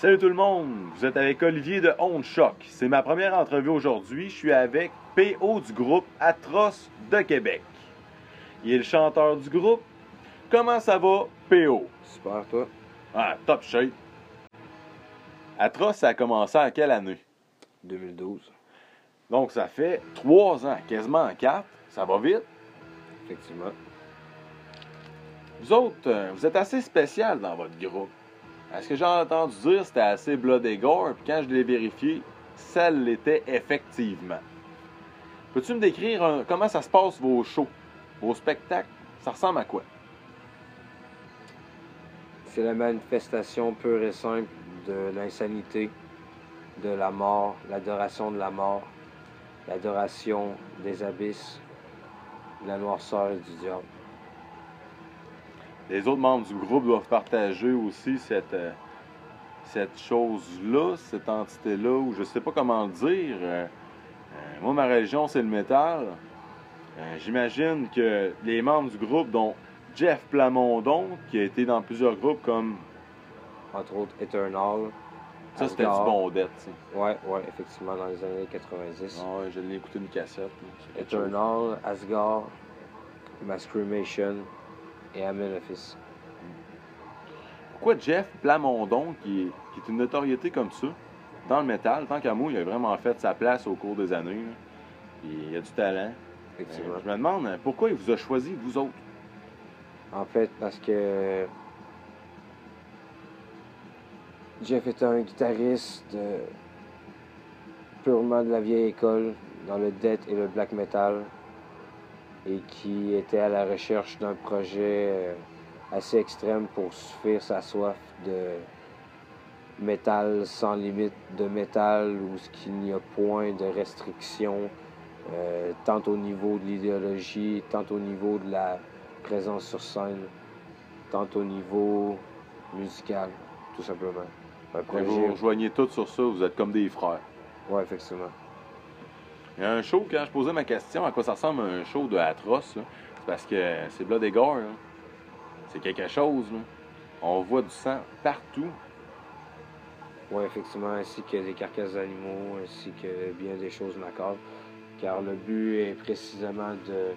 Salut tout le monde, vous êtes avec Olivier de Honte Choc. C'est ma première entrevue aujourd'hui. Je suis avec PO du groupe Atroce de Québec. Il est le chanteur du groupe. Comment ça va, PO? Super, toi? Ah, top shape. Atroce, ça a commencé à quelle année? 2012, Donc ça fait trois ans, quasiment quatre. Ça va vite? effectivement. Vous autres, euh, vous êtes assez spécial dans votre groupe. Ce que j'ai entendu dire, c'était assez blood et gore, puis quand je l'ai vérifié, ça l'était effectivement. Peux-tu me décrire un- comment ça se passe vos shows, vos spectacles? Ça ressemble à quoi? C'est la manifestation pure et simple de l'insanité, de la mort, l'adoration de la mort, l'adoration des abysses, de la noirceur du diable. Les autres membres du groupe doivent partager aussi cette, euh, cette chose-là, cette entité-là, ou je sais pas comment le dire. Euh, euh, moi, ma religion, c'est le métal. J'imagine que les membres du groupe, dont Jeff Plamondon, qui a été dans plusieurs groupes comme Entre autres, Eternal. ça, c'était du Asgard. bon dette. tu sais. Ouais, ouais, effectivement, dans les années 90. Ah ouais, je l'ai écouté une cassette. Eternal, Asgard, Mascrimation et Amenofis. Pourquoi Jeff Plamondon, qui est, qui est une notoriété comme ça, dans le métal, tant qu'à moi, il a vraiment fait sa place au cours des années. là. Puis il a du talent. Effectivement. Euh, je me demande euh, pourquoi il vous a choisi, vous autres? En fait, parce que Jeff était un guitariste euh, purement de la vieille école dans le death et le black metal et qui était à la recherche d'un projet euh, assez extrême pour suffire sa soif de métal sans limite, de métal où ce qu'il n'y a point de restrictions, euh, tant au niveau de l'idéologie, tant au niveau de la présence sur scène, tant au niveau musical, tout simplement. Un Vous projet. rejoignez tous sur ça, vous êtes comme des frères. Ouais, effectivement. Il y a un show, quand je posais ma question, à quoi ça ressemble un show de Atroce, c'est parce que c'est Blood et Gore. C'est quelque chose. On voit du sang partout. Ouais, effectivement, ainsi que des carcasses d'animaux, ainsi que bien des choses macabres. Car le but est précisément de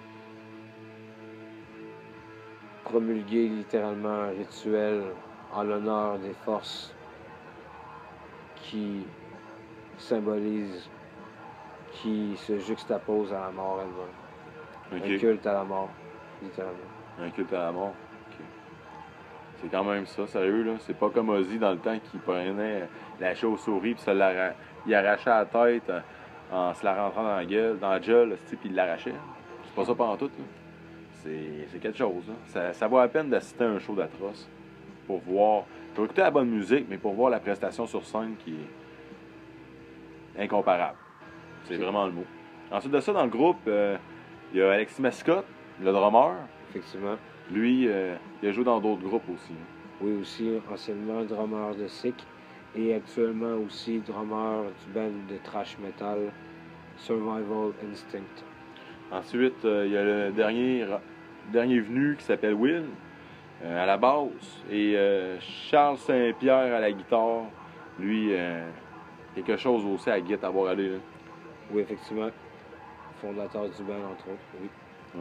promulguer littéralement un rituel en l'honneur des forces qui symbolisent, qui se juxtaposent à la mort elle-même. Un culte à la mort, littéralement. Un culte à la mort. Ok. C'est quand même ça, sérieux, là. C'est pas comme Ozzy dans le temps qui prenait la chauve-souris puis il arrachait la tête euh, en se la rentrant dans la gueule, dans la gueule, puis il l'arrachait. C'est pas ça pendant tout, c'est quelque chose, là. Ça, ça vaut la peine d'assister à un show d'atroce pour voir. Pour écouter la bonne musique, mais pour voir la prestation sur scène qui est incomparable. C'est vraiment le mot. Ensuite de ça, dans le groupe, euh, il y a Alexis Mascotte, le drummer. Effectivement. Lui, euh, il a joué dans d'autres groupes aussi. Oui, aussi anciennement drummer de Sick et actuellement aussi drummer du band de thrash metal Survival Instinct. Ensuite, euh, il y a le dernier, dernier venu qui s'appelle Will à la basse et Charles Saint-Pierre à la guitare. Lui, quelque chose aussi à guitare à voir aller. là. Oui, effectivement. Fondateur du band, entre autres. Oui.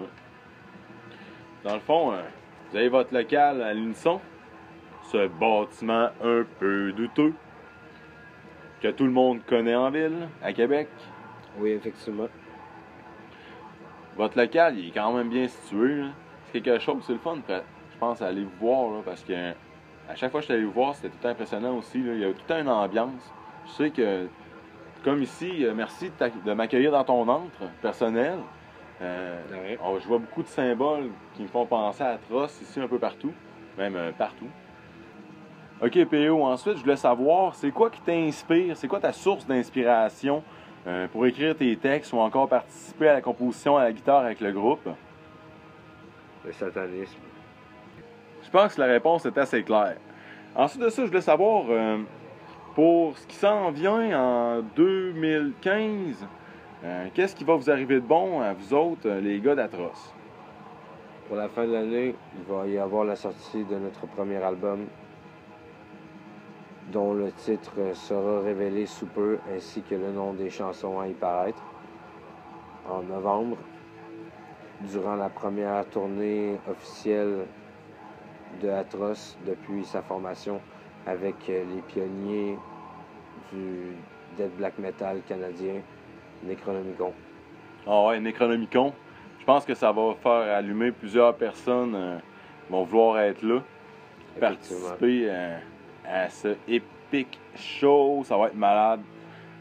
Dans le fond, euh, vous avez votre local à l'unisson. Ce bâtiment un peu douteux que tout le monde connaît en ville, à Québec. Oui, effectivement. Votre local, il est quand même bien situé. là. C'est quelque chose, c'est le fun, je pense, à aller vous voir, là, parce que à chaque fois que je suis allé vous voir, c'était tout impressionnant aussi. là. Il y a toute une ambiance. Je sais que, comme ici, euh, merci de, m'accueillir dans ton antre personnel. Euh, on- je vois beaucoup de symboles qui me font penser à Atroce ici un peu partout, même euh, partout. Ok, PO, ensuite, je voulais savoir, c'est quoi qui t'inspire, c'est quoi ta source d'inspiration euh, pour écrire tes textes ou encore participer à la composition à la guitare avec le groupe? Le satanisme. Je pense que la réponse est assez claire. Ensuite de ça, je voulais savoir, pour ce qui s'en vient en 2015, euh, qu'est-ce qui va vous arriver de bon à vous autres, euh, les gars d'Atroce? Pour la fin de l'année, il va y avoir la sortie de notre premier album dont le titre sera révélé sous peu, ainsi que le nom des chansons à y paraître. En novembre, durant la première tournée officielle de Atroce depuis sa formation avec les pionniers du death black metal canadien, Necronomicon. Ah ouais, Necronomicon. Je pense que ça va faire allumer plusieurs personnes euh, qui vont vouloir être là, participer euh, à ce épique show. Ça va être malade.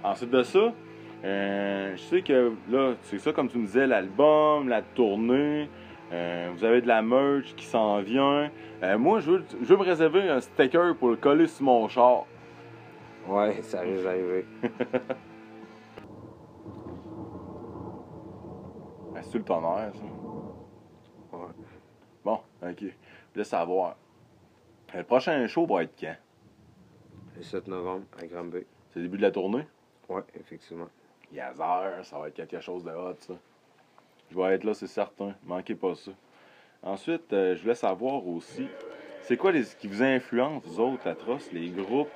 Ensuite de ça, euh, je sais que là, c'est ça comme tu me disais, l'album, la tournée. Vous avez de la merch qui s'en vient. moi, je veux, je veux me réserver un sticker pour le coller sur mon char. Ouais, ça risque d'arriver. C'est le tonnerre, ça. Ouais. Bon, ok. Je laisse savoir. Le prochain show va être quand? Le 7 novembre à Granby. C'est le début de la tournée? Ouais, effectivement. Yazar, ça va être quelque chose de hot, ça. Je vais être là, c'est certain. Manquez pas ça. Ensuite, euh, je voulais savoir aussi, c'est quoi les, qui vous influence, vous autres, atroces, les groupes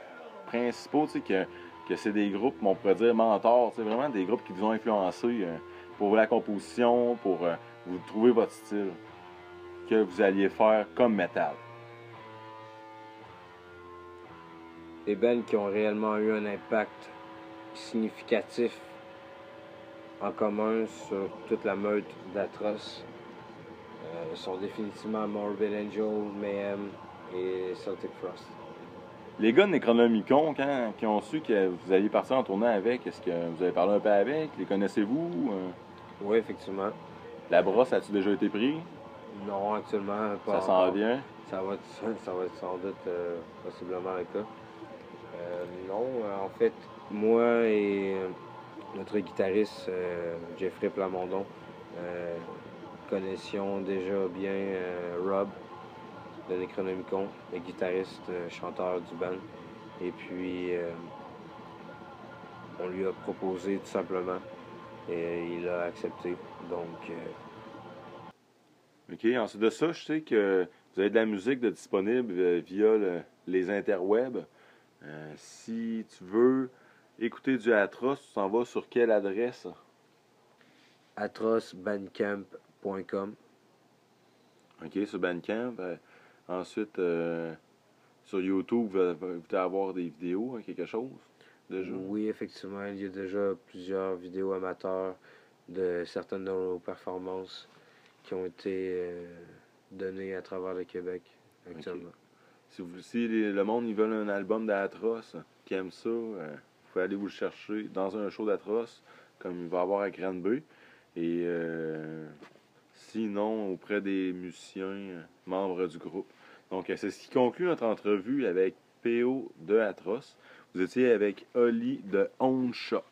principaux, tu sais, que, que c'est des groupes, on pourrait dire mentors, c'est vraiment des groupes qui vous ont influencé euh, pour la composition, pour euh, vous trouver votre style que vous alliez faire comme métal. Des bands qui ont réellement eu un impact significatif en commun sur toute la meute d'Atroce euh, sont définitivement Morbid Angel, Mayhem et Celtic Frost. Les gars de Necronomicon, quand qui ont su que vous alliez partir en tournée avec, est-ce que vous avez parlé un peu avec? Les connaissez-vous? Euh? Oui, effectivement. La brosse, as-tu déjà été pris? Non, actuellement, pas. Ça s'en vient? Ça va, être, ça va être sans doute euh, possiblement le cas. Euh, non, en fait, moi et notre guitariste Jeffrey Plamondon connaissions déjà bien Rob de Necronomicon, le guitariste, euh, chanteur du band. Et puis, euh, on lui a proposé tout simplement et il a accepté. Donc. Euh, OK. Ensuite de ça, je sais que vous avez de la musique de disponible via les interwebs. si tu veux écouter du Atroce, tu t'en vas sur quelle adresse? atrocebandcamp.com. OK, sur Bandcamp. Ensuite, euh, sur YouTube, vous allez avoir des vidéos, hein, quelque chose déjà? Oui, effectivement. Il y a déjà plusieurs vidéos amateurs de certaines de nos performances qui ont été euh, données à travers le Québec actuellement. Si, vous, si le monde ils veulent un album d'Atroce, qui aime ça, euh, pouvez aller vous le chercher dans un show d'Atroce, comme il va y avoir à Granby. Et sinon, auprès des musiciens membres du groupe. Donc, c'est ce qui conclut notre entrevue avec PO de Atroce. Vous étiez avec Oli de Onshot.